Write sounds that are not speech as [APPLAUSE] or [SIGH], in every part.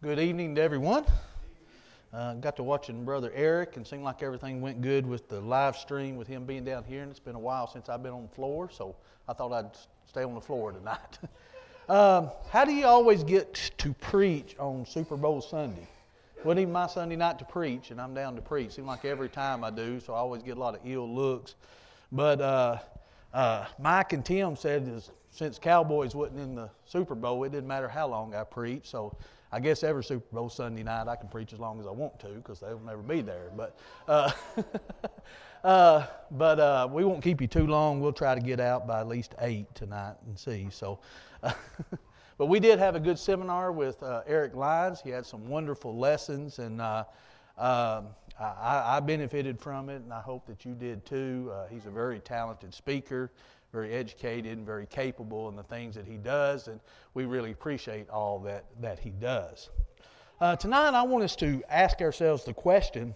Good evening to everyone. Uh, got to watching Brother Eric and seemed like everything went good with the live stream with him being down here. And it's been a while since I've been on the floor, so I thought I'd stay on the floor tonight. [LAUGHS] um, how do you always get to preach on Super Bowl Sunday? Wasn't even my Sunday night to preach, and I'm down to preach. Seems like every time I do, so I always get a lot of ill looks. But uh, uh, Mike and Tim said since Cowboys wasn't in the Super Bowl, it didn't matter how long I preached. So I guess every Super Bowl Sunday night I can preach as long as I want to because they'll never be there. But uh, [LAUGHS] uh, but uh, we won't keep you too long. We'll try to get out by at least eight tonight and see. So. [LAUGHS] but we did have a good seminar with uh, Eric Lyons. He had some wonderful lessons, and uh, um, I, I, benefited from it, and I hope that you did too. Uh, he's a very talented speaker very educated and very capable in the things that he does, and we really appreciate all that, that he does. Uh, tonight, I want us to ask ourselves the question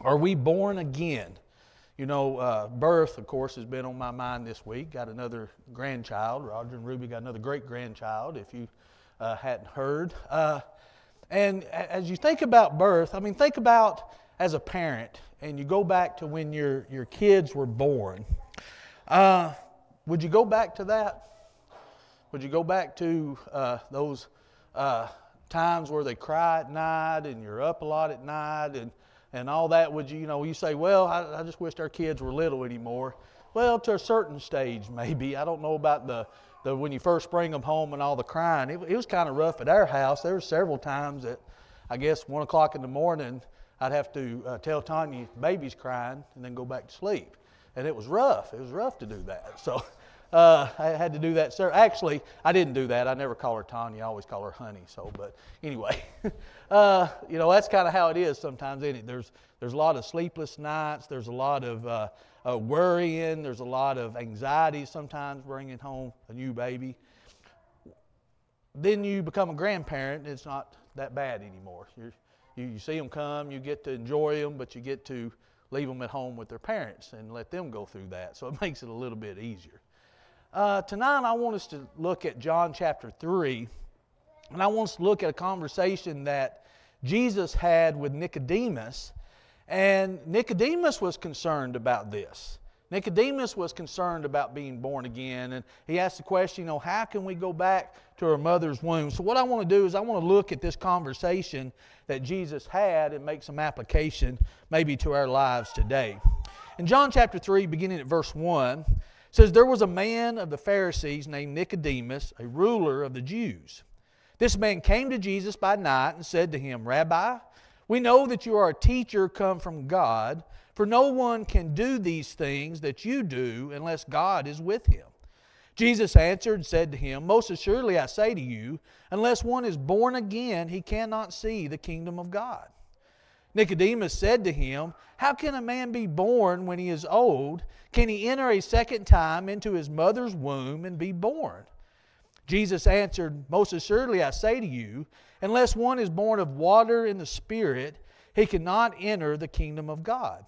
Are we born again? You know, uh, birth, of course, has been on my mind this week. Got another grandchild. Roger and Ruby got another great grandchild, if you uh, hadn't heard. Uh, and as you think about birth, I mean, think about as a parent, and you go back to when your, your kids were born. Uh, would you go back to that? Would you go back to uh, those uh, times where they cry at night and you're up a lot at night and, and all that? Would you, you know, you say, well, I, I just wish our kids were little anymore. Well, to a certain stage, [LAUGHS] maybe. I don't know about the, the when you first bring them home and all the crying. It, it was kind of rough at our house. There were several times that I guess one o'clock in the morning, I'd have to uh, tell Tanya, baby's crying, and then go back to sleep and it was rough. It was rough to do that. So uh, I had to do that. Sir, actually, I didn't do that. I never call her Tanya. I always call her Honey. So, but anyway, [LAUGHS] uh, you know that's kind of how it is sometimes. Isn't it? There's there's a lot of sleepless nights. There's a lot of uh, uh, worrying. There's a lot of anxiety sometimes bringing home a new baby. Then you become a grandparent. It's not that bad anymore. You're, you you see them come. You get to enjoy them, but you get to leave them at home with their parents and let them go through that. So it [LAUGHS] makes it a little bit easier. Uh, tonight, I want us to look at John chapter 3, and I want us to look at a conversation that Jesus had with Nicodemus. And Nicodemus was concerned about this. Nicodemus was concerned about being born again, and he asked the question, you know, how can we go back to our mother's womb? So, what I want to do is, I want to look at this conversation that Jesus had and make some application maybe to our lives today. In John chapter 3, beginning at verse 1, says, There was a man of the Pharisees named Nicodemus, a ruler of the Jews. This man came to Jesus by night and said to him, Rabbi, we know that you are a teacher come from God. For no one can do these things that you do unless God is with him. Jesus answered and said to him, Most assuredly I say to you, unless one is born again, he cannot see the kingdom of God. Nicodemus said to him, How can a man be born when he is old? Can he enter a second time into his mother's womb and be born? Jesus answered, Most assuredly I say to you, unless one is born of water and the Spirit, he cannot enter the kingdom of God.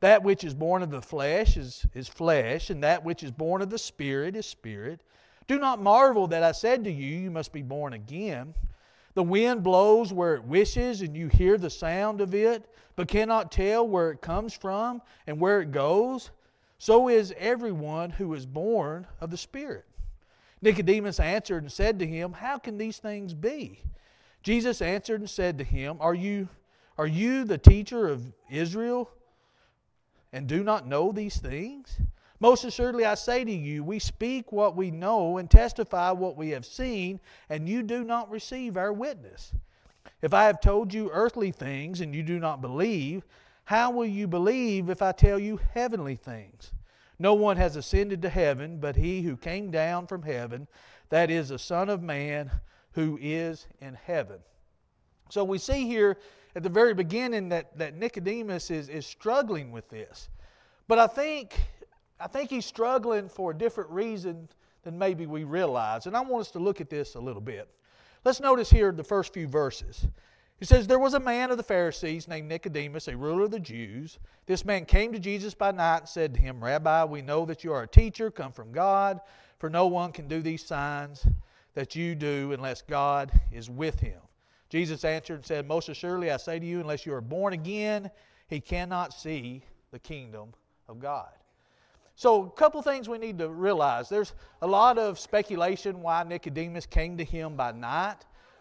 That which is born of the flesh is, is flesh, and that which is born of the Spirit is spirit. Do not marvel that I said to you, You must be born again. The wind blows where it wishes, and you hear the sound of it, but cannot tell where it comes from and where it goes. So is everyone who is born of the Spirit. Nicodemus answered and said to him, How can these things be? Jesus answered and said to him, Are you, are you the teacher of Israel? And do not know these things? Most assuredly, I say to you, we speak what we know and testify what we have seen, and you do not receive our witness. If I have told you earthly things and you do not believe, how will you believe if I tell you heavenly things? No one has ascended to heaven but he who came down from heaven, that is the Son of Man who is in heaven. So we see here at the very beginning that, that Nicodemus is, is struggling with this. But I think, I think he's struggling for a different reason than maybe we realize. And I want us to look at this a little bit. Let's notice here the first few verses. He says, There was a man of the Pharisees named Nicodemus, a ruler of the Jews. This man came to Jesus by night and said to him, Rabbi, we know that you are a teacher come from God, for no one can do these signs that you do unless God is with him. Jesus answered and said, Most assuredly I say to you, unless you are born again, he cannot see the kingdom of God. So, a couple things we need to realize. There's a lot of speculation why Nicodemus came to him by night.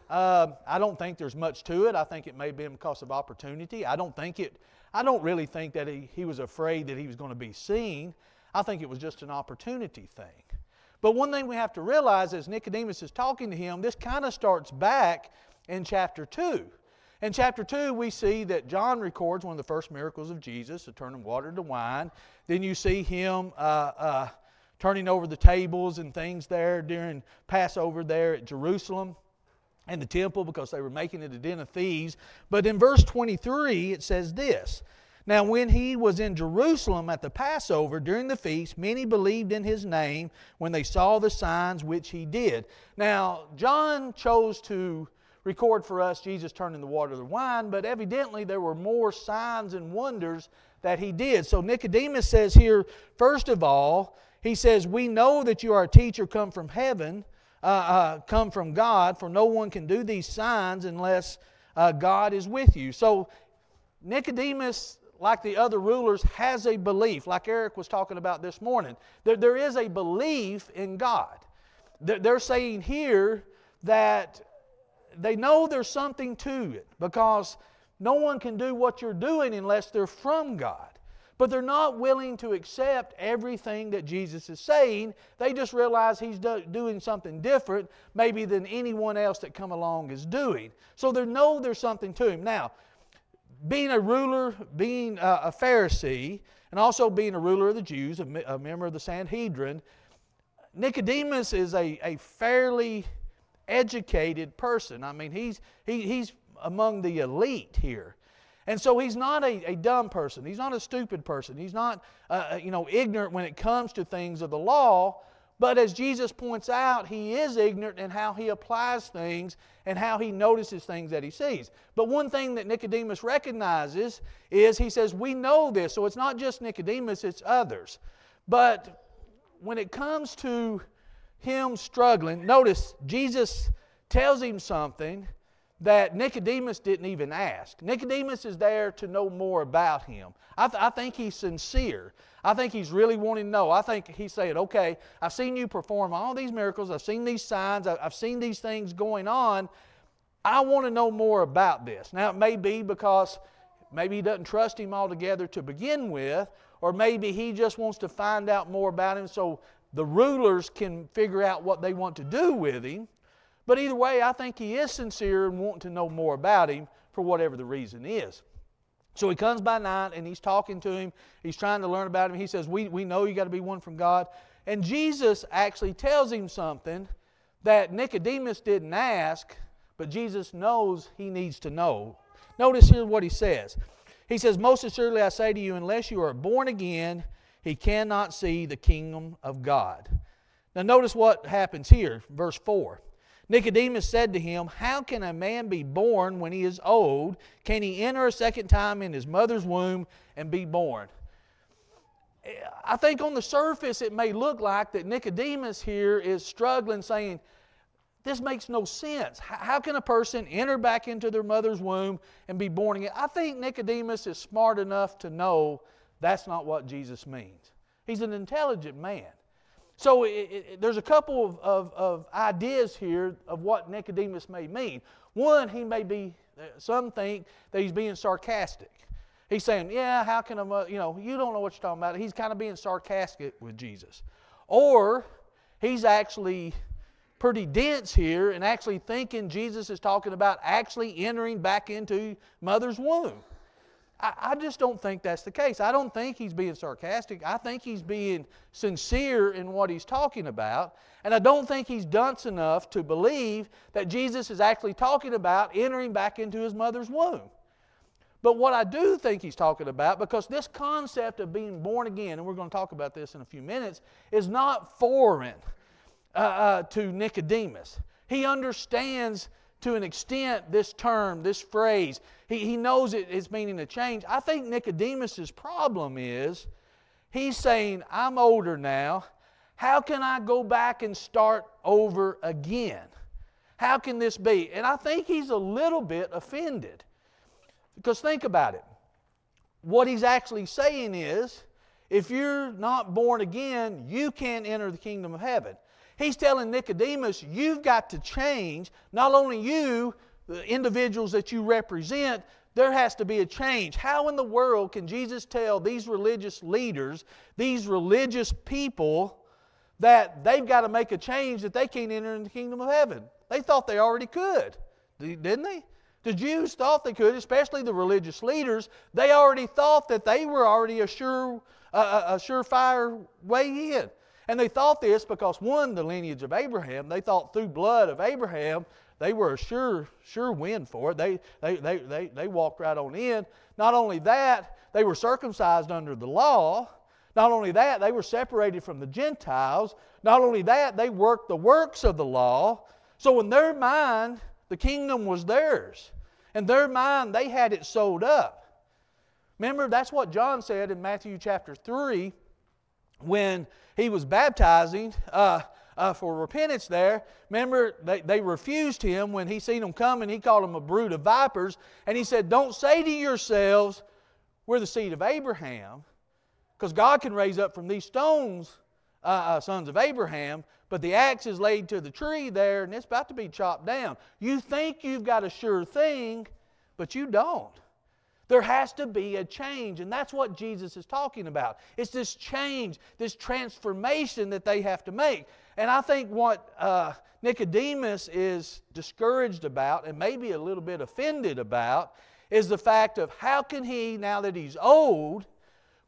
Uh, I don't think there's much to it. I think it may have been because of opportunity. I don't think it. I don't really think that he, he was afraid that he was going to be seen. I think it was just an opportunity thing. But one thing we have to realize as Nicodemus is talking to him, this kind of starts back in chapter 2. In chapter 2, we see that John records one of the first miracles of Jesus, the turning water to wine. Then you see him uh, uh, turning over the tables and things there during Passover there at Jerusalem and the temple because they were making it a den of thieves. But in verse 23, it says this Now, when he was in Jerusalem at the Passover during the feast, many believed in his name when they saw the signs which he did. Now, John chose to record for us Jesus turning the water to wine, but evidently there were more signs and wonders that he did. So Nicodemus says here, first of all, he says, We know that you are a teacher come from heaven uh, uh, come from God, for no one can do these signs unless uh, God is with you. So Nicodemus, like the other rulers, has a belief, like Eric was talking about this morning. There, there is a belief in God. They're saying here that they know there's something to it because no one can do what you're doing unless they're from God. But they're not willing to accept everything that Jesus is saying. They just realize he's do, doing something different, maybe than anyone else that come along is doing. So they know there's something to him. Now, being a ruler, being a, a Pharisee, and also being a ruler of the Jews, a, a member of the Sanhedrin, Nicodemus is a, a fairly educated person. I mean, he's, he, he's among the elite here. And so he's not a, a dumb person. He's not a stupid person. He's not, uh, uh, you know, ignorant when it comes to things of the law. But as Jesus points out, he is ignorant in how he applies things and how he notices things that he sees. But one thing that Nicodemus recognizes is he says, We know this. So it's not just Nicodemus, it's others. But when it comes to him struggling, notice Jesus tells him something that Nicodemus didn't even ask. Nicodemus is there to know more about him. I, th- I, think he's sincere. I think he's really wanting to know. I think he's saying, okay, I've seen you perform all these miracles, I've seen these signs, I've seen these things going on. I want to know more about this. Now, it may be because maybe he doesn't trust him altogether to begin with, or maybe he just wants to find out more about him so the rulers can figure out what they want to do with him. But either way, I think he is sincere and wanting to know more about him for whatever the reason is. So he comes by night and he's talking to him. He's trying to learn about him. He says, We, we know you got to be one from God. And Jesus actually tells him something that Nicodemus didn't ask, but Jesus knows he needs to know. Notice here what he says. He says, Most assuredly I say to you, unless you are born again, he cannot see the kingdom of God. Now, notice what happens here, verse 4. Nicodemus said to him, How can a man be born when he is old? Can he enter a second time in his mother's womb and be born? I think on the surface it may look like that Nicodemus here is struggling, saying, This makes no sense. How can a person enter back into their mother's womb and be born again? I think Nicodemus is smart enough to know that's not what Jesus means. He's an intelligent man. So it, it, there's a couple of, of, of, ideas here of what Nicodemus may mean. One, he may be, uh, some think that he's being sarcastic. He's saying, Yeah, how can a, you know, you don't know what you're talking about. He's kind of being sarcastic with Jesus. Or he's actually pretty dense here and actually thinking Jesus is talking about actually entering back into mother's womb. I, I just don't think that's the case. I don't think he's being sarcastic. I think he's being sincere in what he's talking about. And I don't think he's dunce enough to believe that Jesus is actually talking about entering back into his mother's womb. But what I do think he's talking about, because this concept of being born again, and we're going to talk about this in a few minutes, is not foreign uh, uh, to Nicodemus. He understands to an extent this term, this phrase. He, he knows it, it's meaning to change. I think Nicodemus's problem is he's saying, I'm older now. How can I go back and start over again? How can this be? And I think he's a little bit offended. Because think about it. What he's actually saying is if you're not born again, you can't enter the kingdom of heaven. He's telling Nicodemus, you've got to change, not only you, the individuals that you represent, there has to be a change. How in the world can Jesus tell these religious leaders, these religious people, that they've got to make a change that they can't enter in the kingdom of heaven? They thought they already could, didn't they? The Jews thought they could, especially the religious leaders. They already thought that they were already a sure, uh, a surefire way in. And they thought this because, one, the lineage of Abraham, they thought through blood of Abraham, they were a sure, sure win for it. They, they, they, they, they walked right on in. Not only that, they were circumcised under the law. Not only that, they were separated from the Gentiles. Not only that, they worked the works of the law. So in their mind, the kingdom was theirs. In their mind, they had it sewed up. Remember, that's what John said in Matthew chapter 3 when he was baptizing uh, uh, for repentance there. Remember, they, they refused him when he seen them coming. He called them a brood of vipers. And he said, Don't say to yourselves, We're the seed of Abraham, because God can raise up from these stones uh, uh, sons of Abraham, but the axe is laid to the tree there and it's about to be chopped down. You think you've got a sure thing, but you don't. There has to be a change, and that's what Jesus is talking about. It's this change, this transformation that they have to make. And I think what uh, Nicodemus is discouraged about and maybe a little bit offended about is the fact of how can he, now that he's old,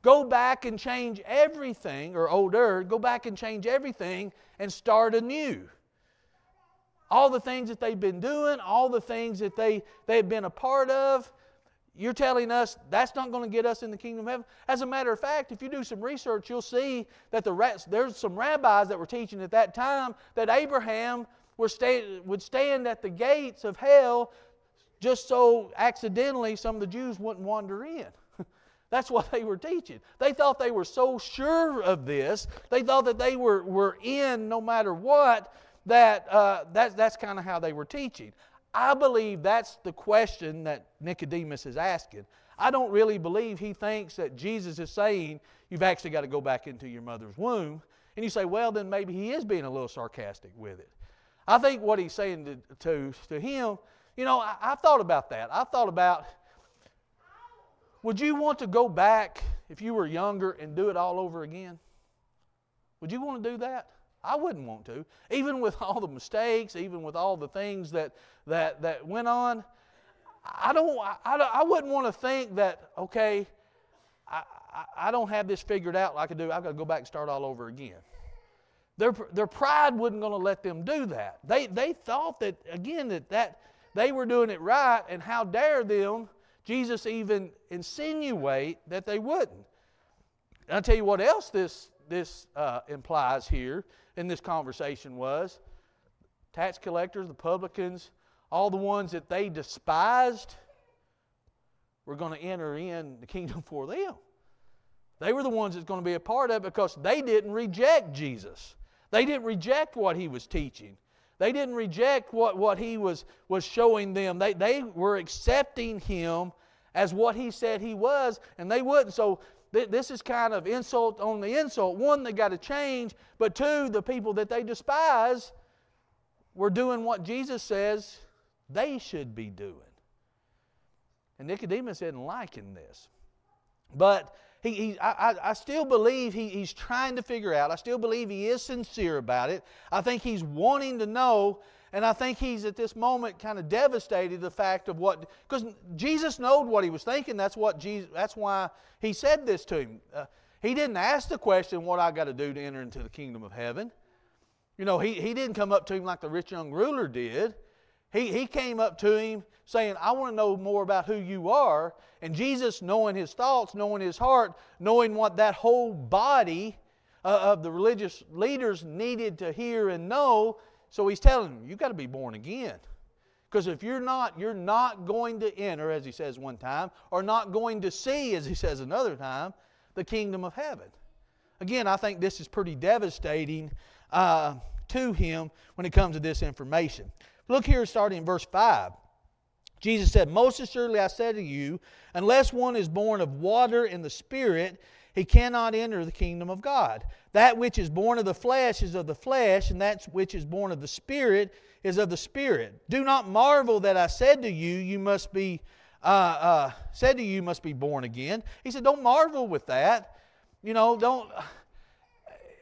go back and change everything, or older, go back and change everything and start anew. All the things that they've been doing, all the things that they, they've been a part of, you're telling us that's not going to get us in the kingdom of heaven? As a matter of fact, if you do some research, you'll see that the, there's some rabbis that were teaching at that time that Abraham stay, would stand at the gates of hell just so accidentally some of the Jews wouldn't wander in. [LAUGHS] That's what they were teaching. They thought they were so sure of this, they thought that they were, were in no matter what, that uh, that's, that's kind of how they were teaching. I believe that's the question that Nicodemus is asking. I don't really believe he thinks that Jesus is saying you've actually got to go back into your mother's womb. And you say, well, then maybe he is being a little sarcastic with it. I think what he's saying to, to, to him, you know, I, I've thought about that. I've thought about would you want to go back if you were younger and do it all over again? Would you want to do that? I wouldn't want to. Even with [LAUGHS] all the mistakes, even with all the things that, that, that went on, I, don't, I, I wouldn't want to think that, okay, I, I, I don't have this figured out like I do. I've got to go back and start all over again. Their, their pride wasn't going to let them do that. They, they thought that, again, that, that they were doing it right, and how dare them Jesus even insinuate that they wouldn't. And I'll tell you what else this, this uh, implies here in this conversation was tax collectors, the publicans, all the ones that they despised were going to enter in the kingdom for them. They were the ones that's going to be a part of it because they didn't reject Jesus. They didn't reject what he was teaching. They didn't reject what, what he was, was showing them. They, they were accepting him as what he said he was, and they wouldn't. So th- this is kind of insult on the insult. One, they got to change, but two, the people that they despise were doing what Jesus says they should be doing. And Nicodemus isn't liking this. But he, he, I, I still believe he, he's trying to figure out. I still believe he is sincere about it. I think he's wanting to know, and I think he's at this moment kind of devastated the fact of what, because Jesus knowed what he was thinking. That's what Jesus. That's why he said this to him. Uh, he didn't ask the question, "What I got to do to enter into the kingdom of heaven." You know, he, he didn't come up to him like the rich young ruler did. He, he came up to him saying, I want to know more about who you are. And Jesus, knowing his thoughts, knowing his heart, knowing what that whole body uh, of the religious leaders needed to hear and know, so he's telling them, You've got to be born again. Because if you're not, you're not going to enter, as he says one time, or not going to see, as he says another time, the kingdom of heaven. Again, I think this is pretty devastating uh, to him when it comes to this information. Look here, starting in verse 5. Jesus said, Most assuredly I say to you, unless one is born of water and the Spirit, he cannot enter the kingdom of God. That which is born of the flesh is of the flesh, and that which is born of the Spirit is of the Spirit. Do not marvel that I said to you, you must be uh, uh, said to you, must be born again. He said, don't marvel with that. You know, don't.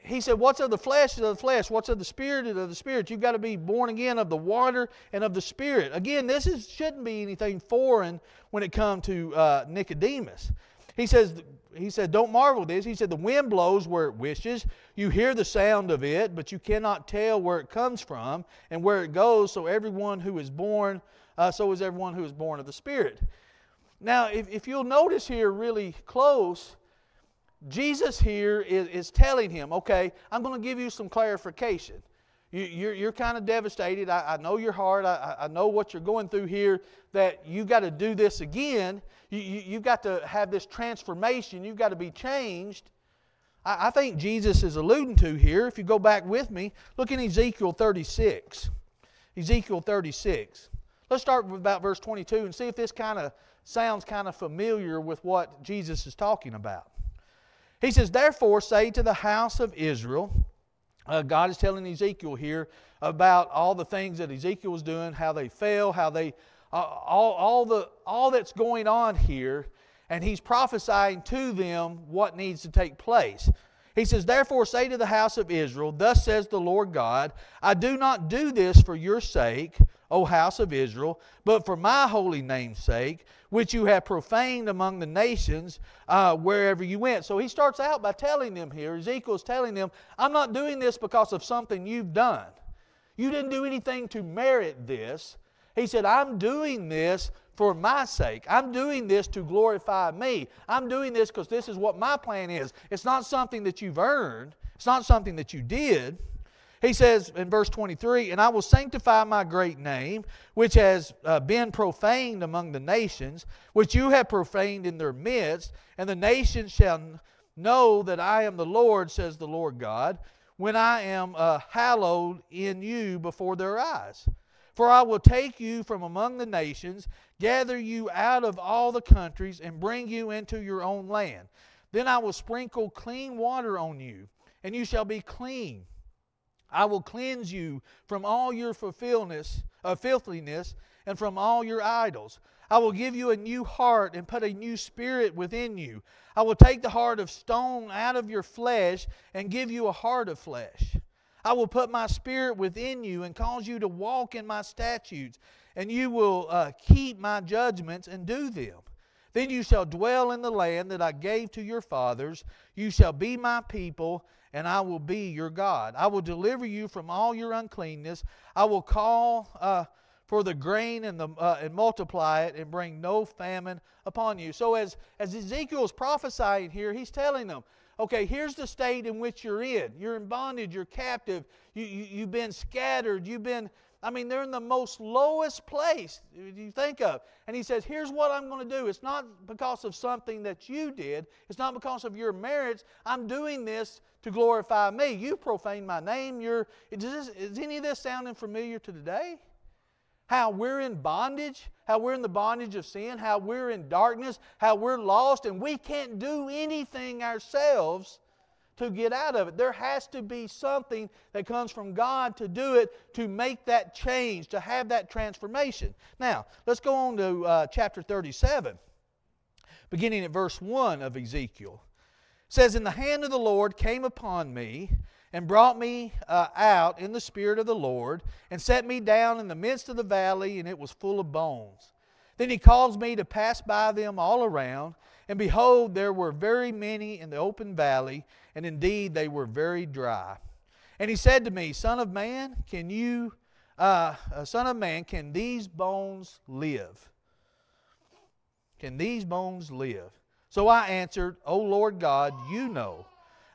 He said, What's of the flesh is of the flesh. What's of the spirit is of the spirit. You've got to be born again of the water and of the spirit. Again, this is, shouldn't be anything foreign when it comes to uh, Nicodemus. He says, he said, Don't marvel this. He said, The wind blows where it wishes. You hear the sound of it, but you cannot tell where it comes from and where it goes. So everyone who is born, uh, so is everyone who is born of the Spirit. Now, if, if you'll notice here really close, Jesus here is, is telling him, okay, I'm going to give you some clarification. You, are you're, you're kind of devastated. I, I know your heart. I, I know what you're going through here, that you've got to do this again. You, you, you've got to have this transformation. You've got to be changed. I, I think Jesus is alluding to here, if you go back with me, look in Ezekiel 36. Ezekiel 36. Let's start with about verse 22 and see if this kind of sounds kind of familiar with what Jesus is talking about. He says, Therefore, say to the house of Israel, uh, God is telling Ezekiel here about all the things that Ezekiel was doing, how they fell, how they, all, all, the, all that's going on here, and he's prophesying to them what needs to take place. He says, Therefore say to the house of Israel, Thus says the Lord God, I do not do this for your sake, O house of Israel, but for my holy name's sake, which you have profaned among the nations uh, wherever you went. So he starts out by telling them here, Ezekiel's telling them, I'm not doing this because of something you've done. You didn't do anything to merit this. He said, I'm doing this for my sake. I'm doing this to glorify me. I'm doing this because this is what my plan is. It's not something that you've earned, it's not something that you did. He says in verse 23, And I will sanctify my great name, which has uh, been profaned among the nations, which you have profaned in their midst, and the nations shall know that I am the Lord, says the Lord God, when I am uh, hallowed in you before their eyes. For I will take you from among the nations, gather you out of all the countries, and bring you into your own land. Then I will sprinkle clean water on you, and you shall be clean. I will cleanse you from all your uh, filthiness and from all your idols. I will give you a new heart and put a new spirit within you. I will take the heart of stone out of your flesh and give you a heart of flesh. I will put my spirit within you and cause you to walk in my statutes, and you will uh, keep my judgments and do them. Then you shall dwell in the land that I gave to your fathers. You shall be my people, and I will be your God. I will deliver you from all your uncleanness. I will call uh, for the grain and, the, uh, and multiply it and bring no famine upon you. So, as, as Ezekiel is prophesying here, he's telling them, okay, here's the state in which you're in. You're in bondage, you're captive, you, you, you've been scattered, you've been, I mean, they're in the most lowest place you think of. And he says, here's what I'm going to do. It's not because of something that you did, it's not because of your merits. I'm doing this to glorify me. You profane my name. You're, is, this, is any of this sounding familiar to today? How we're in bondage, how we're in the bondage of sin, how we're in darkness, how we're lost, and we can't do anything ourselves to get out of it. There has to be something that comes from God to do it, to make that change, to have that transformation. Now, let's go on to uh, chapter 37, beginning at verse 1 of Ezekiel. It says, And the hand of the Lord came upon me and brought me uh, out in the spirit of the Lord, and set me down in the midst of the valley, and it was full of bones. Then he caused me to pass by them all around, and behold, there were very many in the open valley, and indeed they were very dry. And he said to me, Son of man, can you, uh, uh son of man, can these bones live? Can these bones live? So I answered, O Lord God, you know.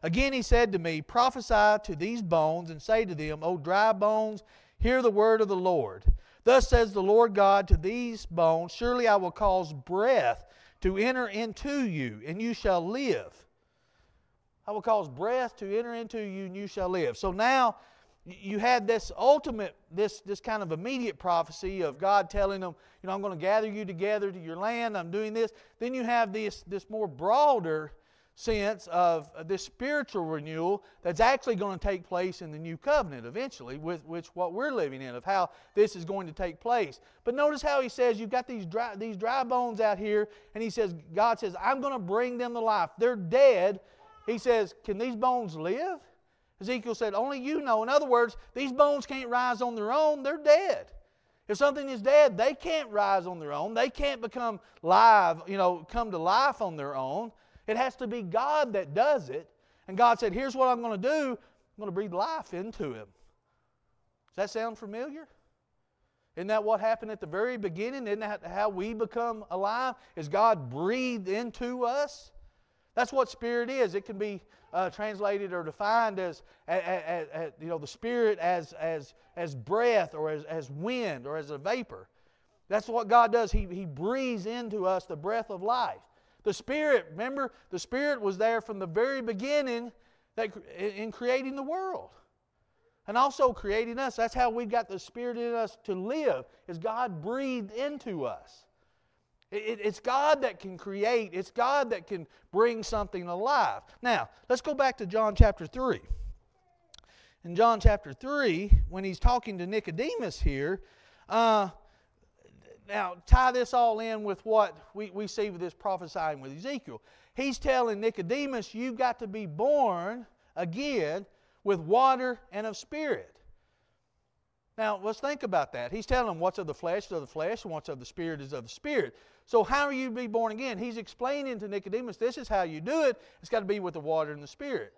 Again he said to me, Prophesy to these bones and say to them, O dry bones, hear the word of the Lord. Thus says the Lord God to these bones, Surely I will cause breath to enter into you, and you shall live. I will cause breath to enter into you, and you shall live. So now you had this ultimate, this, this kind of immediate prophecy of God telling them, you know, I'm going to gather you together to your land, I'm doing this. Then you have this, this more broader sense of this spiritual renewal that's actually going to take place in the new covenant eventually, with which what we're living in, of how this is going to take place. But notice how he says, You've got these dry, these dry bones out here, and he says, God says, I'm going to bring them to life. They're dead. He says, Can these bones live? Ezekiel said, Only you know. In other words, these bones can't rise on their own, they're dead. If something is dead, they can't rise on their own. They can't become live, you know, come to life on their own. It has to be God that does it. And God said, Here's what I'm going to do I'm going to breathe life into him. Does that sound familiar? Isn't that what happened at the very beginning? Isn't that how we become alive? Is God breathed into us? That's what spirit is. It can be uh, translated or defined as, as, as, as, you know, the spirit as, as, as breath or as, as wind or as a vapor. That's what God does. He, he breathes into us the breath of life. The Spirit, remember, the Spirit was there from the very beginning that, in creating the world. And also creating us. That's how we've got the Spirit in us to live, is God breathed into us. It, it's God that can create, it's God that can bring something alive. Now, let's go back to John chapter 3. In John chapter 3, when he's talking to Nicodemus here, uh, now tie this all in with what we, we see with this prophesying with Ezekiel. He's telling Nicodemus, you've got to be born again with water and of spirit. Now, let's think about that. He's telling them what's of the flesh is of the flesh, and what's of the spirit is of the spirit. So, how are you to be born again? He's explaining to Nicodemus this is how you do it. It's got to be with the water and the spirit.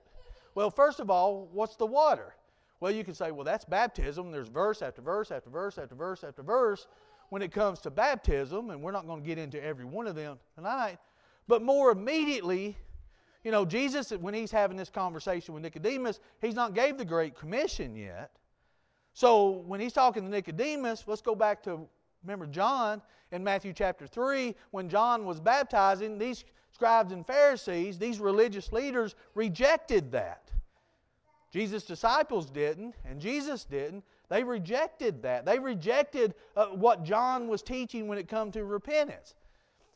Well, first of all, what's the water? Well, you can say, well, that's baptism. There's verse after verse after verse after verse after verse when it comes to baptism, and we're not going to get into every one of them tonight. But more immediately, you know, Jesus, when he's having this conversation with Nicodemus, he's not gave the Great Commission yet. So when he's talking to Nicodemus, let's go back to remember John in Matthew chapter 3 when John was baptizing, these scribes and Pharisees, these religious leaders rejected that. Jesus' disciples didn't, and Jesus didn't. They rejected that. They rejected uh, what John was teaching when it come to repentance.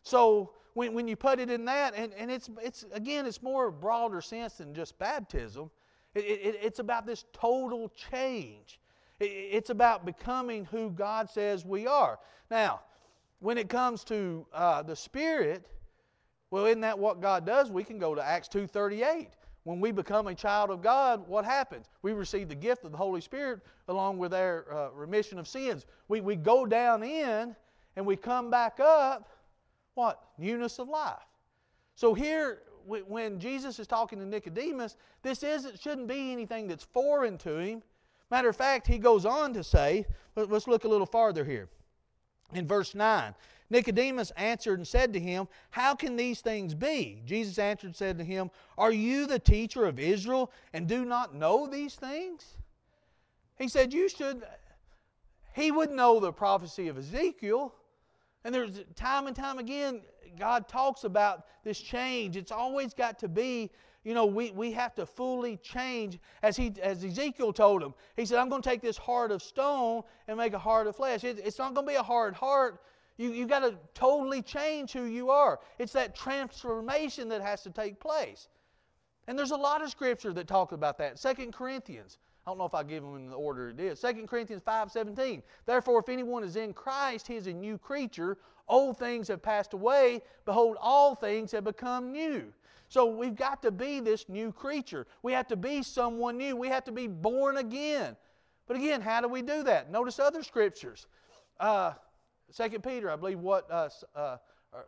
So when, when you put it in that, and, and it's, it's again, it's more broader sense than just baptism. It, it, it's about this total change. It's about becoming who God says we are. Now, when it comes to uh, the Spirit, well, isn't that what God does? We can go to Acts 2.38. When we become a child of God, what happens? We receive the gift of the Holy Spirit along with our uh, remission of sins. We, we go down in and we come back up, what? Newness of life. So here, when Jesus is talking to Nicodemus, this isn't, shouldn't be anything that's foreign to him. Matter of fact, he goes on to say, let's look a little farther here. In verse 9, Nicodemus answered and said to him, How can these things be? Jesus answered and said to him, Are you the teacher of Israel and do not know these things? He said, You should. He would know the prophecy of Ezekiel. And there's time and time again, God talks about this change. It's always got to be you know, we, we have to fully change. As, he, as Ezekiel told him, he said, I'm going to take this heart of stone and make a heart of flesh. It, it's not going to be a hard heart. You, you've got to totally change who you are. It's that transformation that has to take place. And there's a lot of scripture that talk about that. Second Corinthians. I don't know if I give them in the order it is. 2 Corinthians 5.17. Therefore, if anyone is in Christ, he is a new creature. Old things have passed away. Behold, all things have become new. So we've got to be this new creature. We have to be someone new. We have to be born again. But again, how do we do that? Notice other scriptures. Uh, 2 Peter, I believe what uh, uh,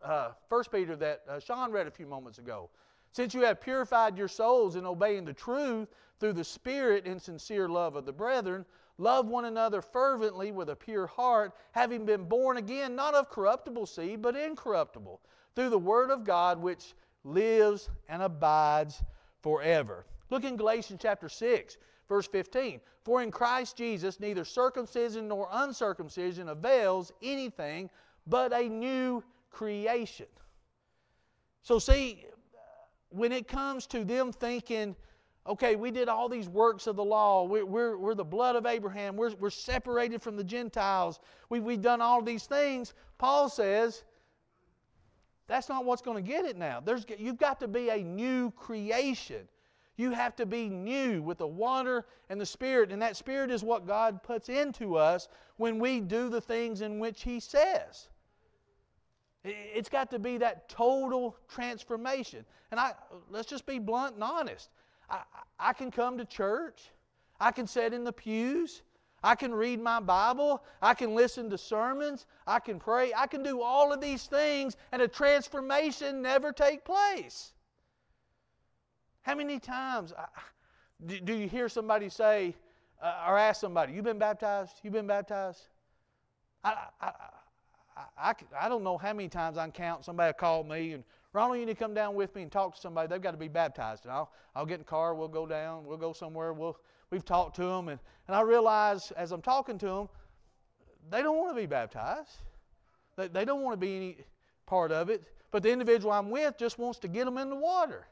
uh, 1 Peter that uh, Sean read a few moments ago. Since you have purified your souls in obeying the truth through the Spirit and sincere love of the brethren, love one another fervently with a pure heart, having been born again, not of corruptible seed, but incorruptible, through the Word of God, which lives and abides forever. Look in Galatians chapter 6, verse 15. For in Christ Jesus neither circumcision nor uncircumcision avails anything but a new creation. So, see, when it comes to them thinking, okay, we did all these works of the law. We're, we're, we're the blood of Abraham. We're, we're separated from the Gentiles. We, we've done all these things. Paul says, that's not what's going to get it now. There's, you've got to be a new creation. You have to be new with the water and the Spirit, and that Spirit is what God puts into us when we do the things in which He says. It's got to be that total transformation. And I, let's just be blunt and honest. I, I can come to church, I can sit in the pews, I can read my Bible, I can listen to sermons, I can pray, I can do all of these things, and a transformation never take place. How many times do, you hear somebody say uh, or ask somebody, "You've been baptized? You've been baptized?" I, I, I, I, don't know how many times I can count. Somebody called me and Ronald, you need to come down with me and talk to somebody. They've got to be baptized. And I'll, I'll get in the car. We'll go down. We'll go somewhere. We'll, we've talked to them. And, and I realize as I'm talking to them, they don't want to be baptized. They, they don't want to be any part of it. But the individual I'm with just wants to get them in the water.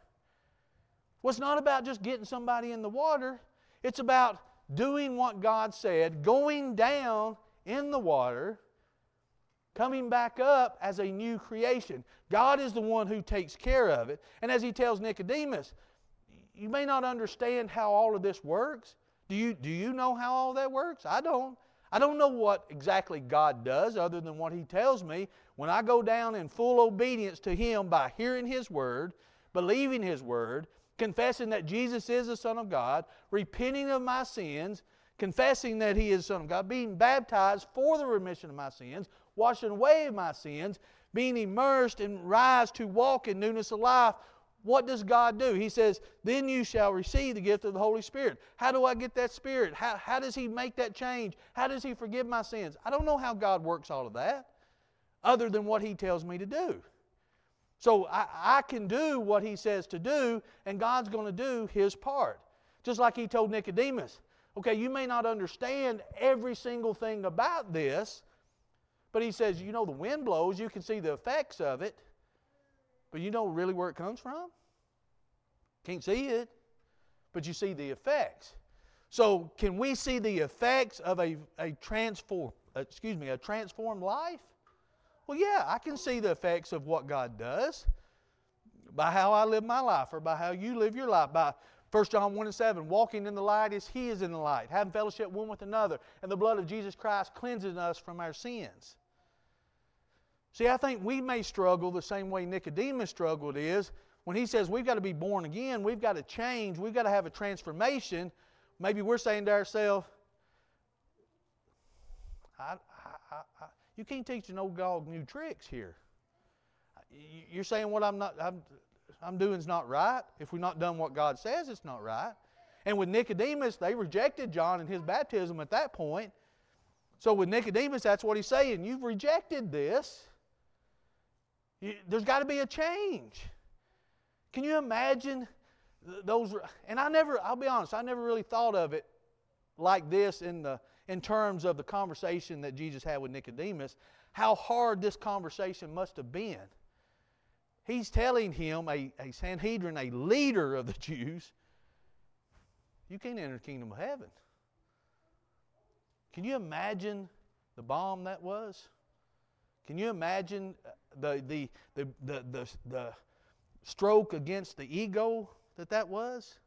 It's not about just getting somebody in the water, it's about doing what God said, going down in the water coming back up as a new creation. God is the one who takes care of it. And as he tells Nicodemus, you may not understand how all of this works. Do you, do you know how all that works? I don't. I don't know what exactly God does other than what He tells me when I go down in full obedience to Him by hearing His Word, believing His Word, confessing that Jesus is the Son of God, repenting of my sins, confessing that He is the Son of God, being baptized for the remission of my sins, washing away my sins, being immersed and rise to walk in newness of life. What does God do? He says, Then you shall receive the gift of the Holy Spirit. How do I get that Spirit? How, how does He make that change? How does He forgive my sins? I don't know how God works all of that other than what He tells me to do. So I, I can do what He says to do, and God's going to do His part. Just like He told Nicodemus, okay, you may not understand every single thing about this, but he says, you know, the wind blows, you can see the effects of it, but you know really where it comes from? Can't see it, but you see the effects. So, can we see the effects of a, a transform, uh, excuse me, a transformed life? Well, yeah, I can see the effects of what God does by how I live my life or by how you live your life. By 1 John 1 and 7, walking in the light as He is in the light, having fellowship one with another, and the blood of Jesus Christ cleanses us from our sins. See, I think we may struggle the same way Nicodemus struggled is when he says we've got to be born again, we've got to change, we've got to have a transformation. Maybe we're saying to ourselves, I, I, I, you can't teach an old dog new tricks here. You're saying what I'm not I'm, I'm doing is not right. If we've not done what God says, it's not right. And with Nicodemus, they rejected John and his baptism at that point. So with Nicodemus, that's what he's saying. You've rejected this. There's got to be a change. Can you imagine those? And I never, I'll be honest, I never really thought of it like this in, the, in terms of the conversation that Jesus had with Nicodemus, how hard this conversation must have been. He's telling him, a, a Sanhedrin, a leader of the [LAUGHS] Jews, you can't enter the kingdom of heaven. Can you imagine the bomb that was? Can you imagine uh, the, the, the, the, the, the stroke against the ego that that was?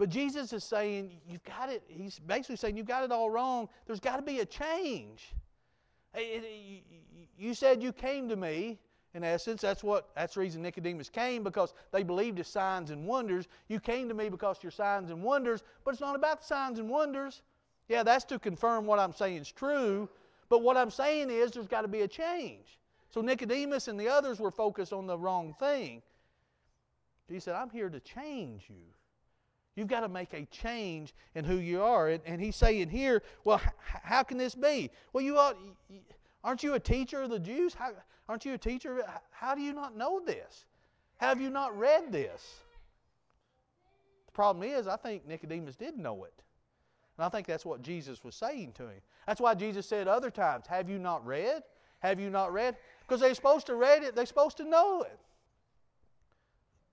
But Jesus is saying, you've got it, he's basically saying, you've got it all wrong. There's got to be a change. You said you came to me. In essence, that's what that's the reason Nicodemus came, because they believed his signs and wonders. You came to me because your signs and wonders, but it's not about the signs and wonders. Yeah, that's to confirm what I'm saying is true, but what I'm saying is there's got to be a change. So Nicodemus and the others were focused on the wrong thing. He said, I'm here to change you. You've got to make a change in who you are. And, and he's saying here, well, h- how can this be? Well, you ought, aren't you a teacher of the Jews? How, aren't you a teacher? How do you not know this? Have you not read this? The problem is, I think Nicodemus did know it. And I think that's what Jesus was saying to him. That's why Jesus said other times, Have you not read? Have you not read? Because they're supposed to read it, they're supposed to know it.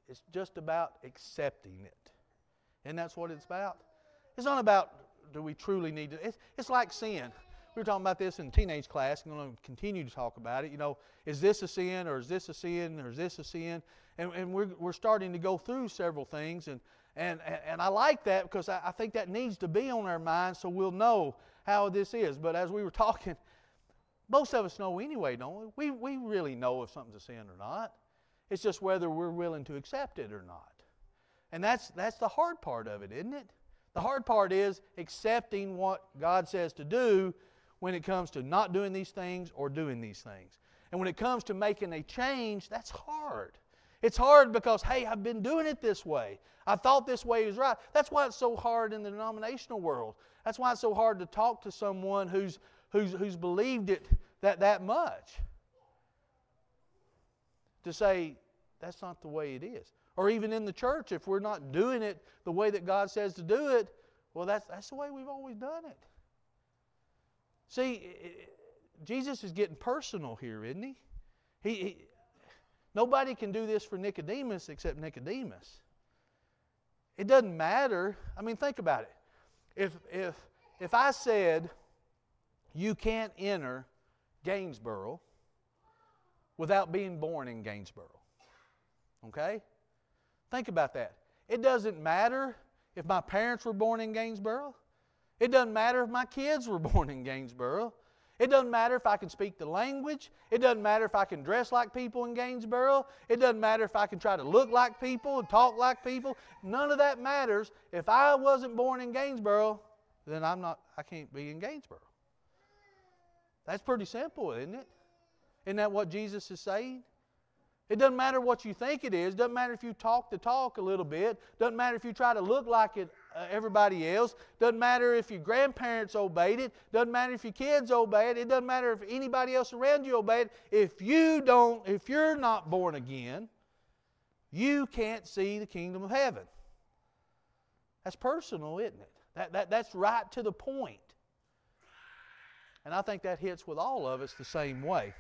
It's just about accepting it. And that's what it's about. It's not about do we truly need to. It's, it's like sin. We were talking about this in teenage class. I'm going to continue to talk about it. You know, is this a sin or is this a sin or is this a sin? And, and we're, we're starting to go through several things. And, and, and I like that because I, I think that needs to be on our minds so we'll know how this is. But as we were talking, most of us know anyway, don't we? We, we really know if something's a sin or not. It's just whether we're willing to accept it or not. And that's, that's the hard part of it, isn't it? The hard part is accepting what God says to do when it comes to not doing these things or doing these things. And when it comes to making a change, that's hard. It's hard because, hey, I've been doing it this way. I thought this way is right. That's why it's so hard in the denominational world. That's why it's so hard to talk to someone who's, who's, who's believed it that, that much. To say, that's not the way it is. Or even in the church, if we're not doing it the way that God says to do it, well, that's, that's the way we've always done it. See, Jesus is getting personal here, isn't he? he, he nobody can do this for Nicodemus except Nicodemus. It doesn't matter. I mean, think about it. If, if, if I said, you can't enter Gainesboro without being born in Gainesboro, okay? Think about that. It doesn't matter if my parents were born in Gainesboro. It doesn't matter if my kids were [LAUGHS] born in Gainesboro. It doesn't matter if I can speak the language. It doesn't matter if I can dress like people in Gainesboro. It doesn't matter if I can try to look like people and talk like people. None of that matters. If I wasn't born in Gainesboro, then I'm not I can't be in Gainesboro. That's pretty simple, isn't it? Isn't that what Jesus is saying? It doesn't matter what you think it is. It Doesn't matter if you talk the talk a little bit. It Doesn't matter if you try to look like it, uh, everybody else. It Doesn't matter if your grandparents obeyed it. Doesn't matter if your kids obey it. It doesn't matter if anybody else around you obeyed it. If you don't, if you're not born again, you can't see the kingdom of heaven. That's personal, isn't it? That, that, that's right to the point. And I think that hits with all of us the same way.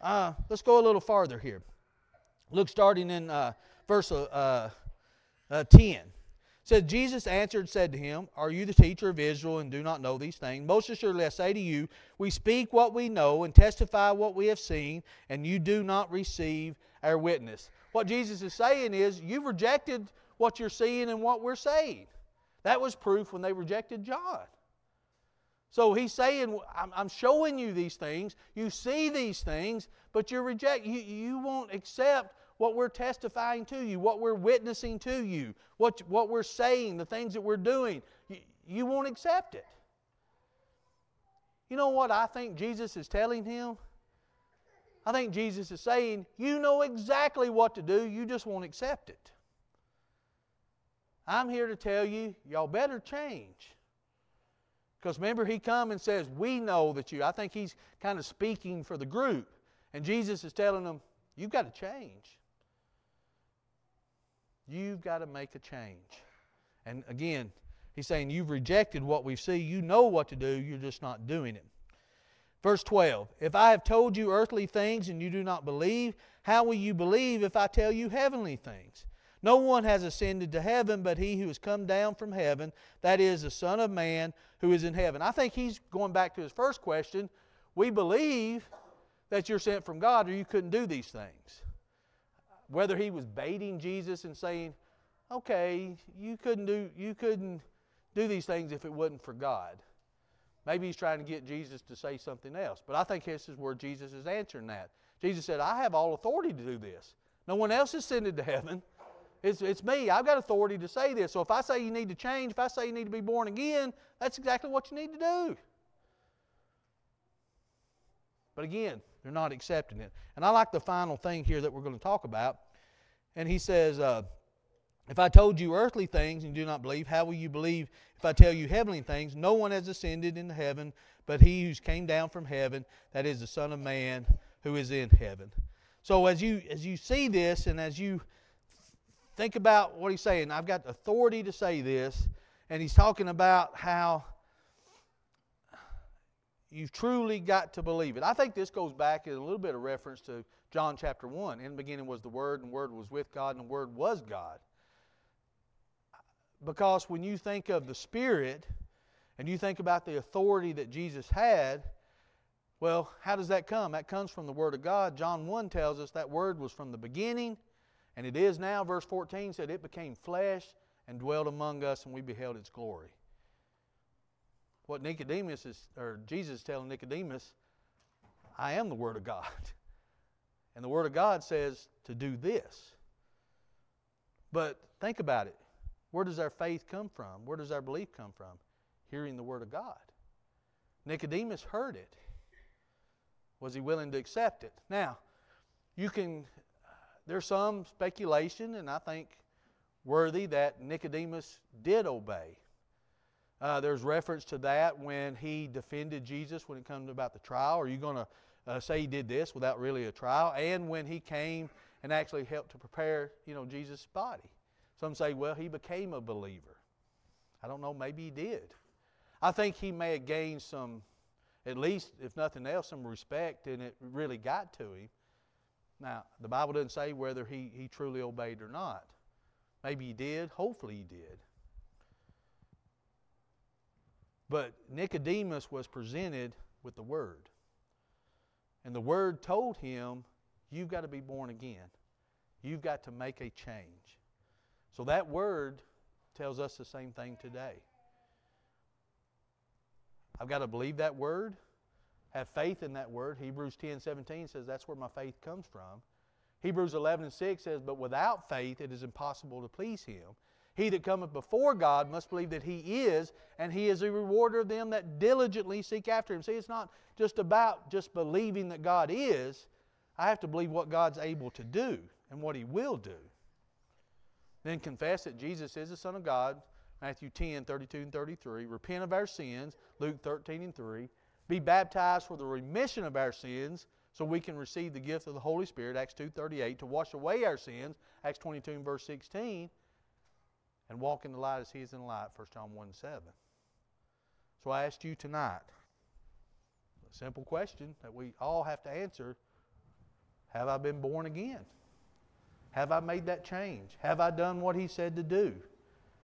Uh, let's go a little farther here. Look, starting in uh, verse uh, uh, 10. said, Jesus answered and said to him, Are you the teacher of Israel and do not know these things? Most assuredly I say to you, we speak what we know and testify what we have seen, and you do not receive our witness. What Jesus is saying is, you've rejected what you're seeing and what we're saying. That was proof when they rejected John. So he's saying, I'm, showing you these things. You see these things, but you reject. You, you won't accept what we're testifying to you, what we're witnessing to you, what, what we're saying, the things that we're doing. You, you won't accept it. You know what I think Jesus is telling him? I think Jesus is saying, You know exactly what to do, you just won't accept it. I'm here to tell you, y'all better change. Because remember, he come and says, We know that you. I think he's kind of speaking for the group. And Jesus is telling them, You've got to change. You've got to make a change. And again, he's saying, You've rejected what we see. You know what to do, you're just not doing it. Verse 12 If I have told you earthly things and you do not believe, how will you believe if I tell you heavenly things? No one has ascended to heaven but he who has come down from heaven, that is, the Son of Man who is in heaven. I think he's going back to his first question. We believe that you're sent from God or you couldn't do these things. Whether he was baiting Jesus and saying, okay, you couldn't do, you couldn't do these things if it wasn't for God. Maybe he's trying to get Jesus to say something else. But I think this is where Jesus is answering that. Jesus said, I have all authority to do this. No one else ascended to heaven. It's, it's me. I've got authority to say this. So if I say you need to change, if I say you need to be born again, that's exactly what you need to do. But again, they're not accepting it. And I like the final thing here that we're going to talk about. And he says, uh, If I told you earthly things and you do not believe, how will you believe if I tell you heavenly things? No one has ascended into heaven but he who came down from heaven, that is the Son of Man who is in heaven. So as you as you see this and as you think about what he's saying. I've got authority to say this, and he's talking about how you've truly got to believe it. I think this goes back in a little bit of reference to John chapter 1. In the beginning was the Word, and the Word was with God, and the Word was God. because when you think of the Spirit and you think about the authority that Jesus had, well, how does that come? That comes from the Word of God. John 1 tells us that Word was from the beginning, and it is now. Verse 14 said, It became flesh and dwelt among us, and we beheld its glory. What Nicodemus is, or Jesus is telling Nicodemus, I am the Word of God. [LAUGHS] And the Word of God says to do this. But think about it. Where does our faith come from? Where does our belief come from? Hearing the Word of God. Nicodemus heard it. Was he willing to accept it? Now, you can, there's some speculation, and I think worthy, that Nicodemus did obey. Uh, there's reference to that when he defended Jesus when it comes about the trial. Are you going to uh, say he did this without really a trial? And when he came and actually helped to prepare, you know, Jesus' body. Some say, well, he became a believer. I don't know, maybe he did. I think he may have gained some, at least, if nothing else, some respect, and it really got to him. Now, the Bible doesn't say whether he, he truly obeyed or not. Maybe he did. Hopefully he did. But Nicodemus was presented with the Word. And the Word told him, You've got to be born again. You've got to make a change. So that Word tells us the same thing today. I've got to believe that Word, have faith in that Word. Hebrews 10 17 says that's where my faith comes from. Hebrews 11 and 6 says, But without faith it is impossible to please Him. He that cometh before God must believe that He is, and He is a rewarder of them that diligently seek after Him. See, it's not just about just believing that God is. I have to believe what God's able to do and what He will do. Then confess that Jesus is the Son of God, Matthew 10, 32 and 33. Repent of our sins, Luke 13 and 3. Be baptized for the remission of our sins, so we can receive the gift of the Holy Spirit, Acts 2.38, to wash away our sins, Acts 22 and verse 16 and walk in the light as he is in the light, 1 John 1 7. So I asked you tonight a simple question that we all have to answer Have I been born again? Have I made that change? Have I done what he said to do?